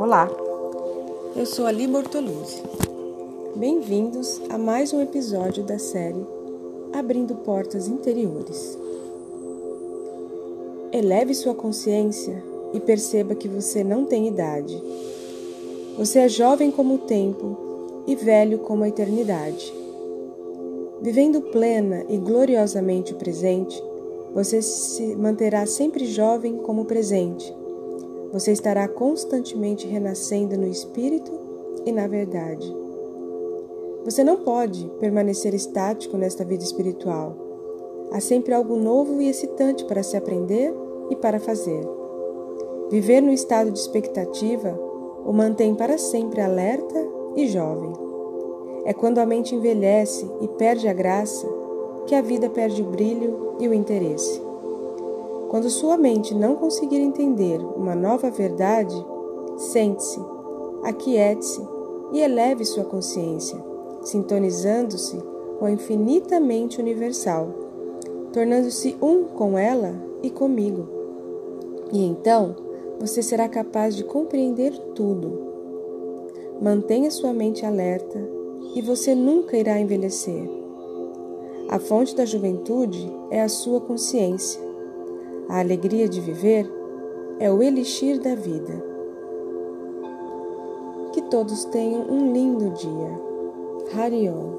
Olá, eu sou Ali Bortoluzzi. Bem-vindos a mais um episódio da série Abrindo Portas Interiores. Eleve sua consciência e perceba que você não tem idade. Você é jovem como o tempo e velho como a eternidade. Vivendo plena e gloriosamente o presente, você se manterá sempre jovem como o presente. Você estará constantemente renascendo no espírito e na verdade. Você não pode permanecer estático nesta vida espiritual. Há sempre algo novo e excitante para se aprender e para fazer. Viver no estado de expectativa o mantém para sempre alerta e jovem. É quando a mente envelhece e perde a graça que a vida perde o brilho e o interesse. Quando sua mente não conseguir entender uma nova verdade, sente-se, aquiete-se e eleve sua consciência, sintonizando-se com a infinitamente universal, tornando-se um com ela e comigo. E então você será capaz de compreender tudo. Mantenha sua mente alerta e você nunca irá envelhecer. A fonte da juventude é a sua consciência. A alegria de viver é o elixir da vida. Que todos tenham um lindo dia. Harion.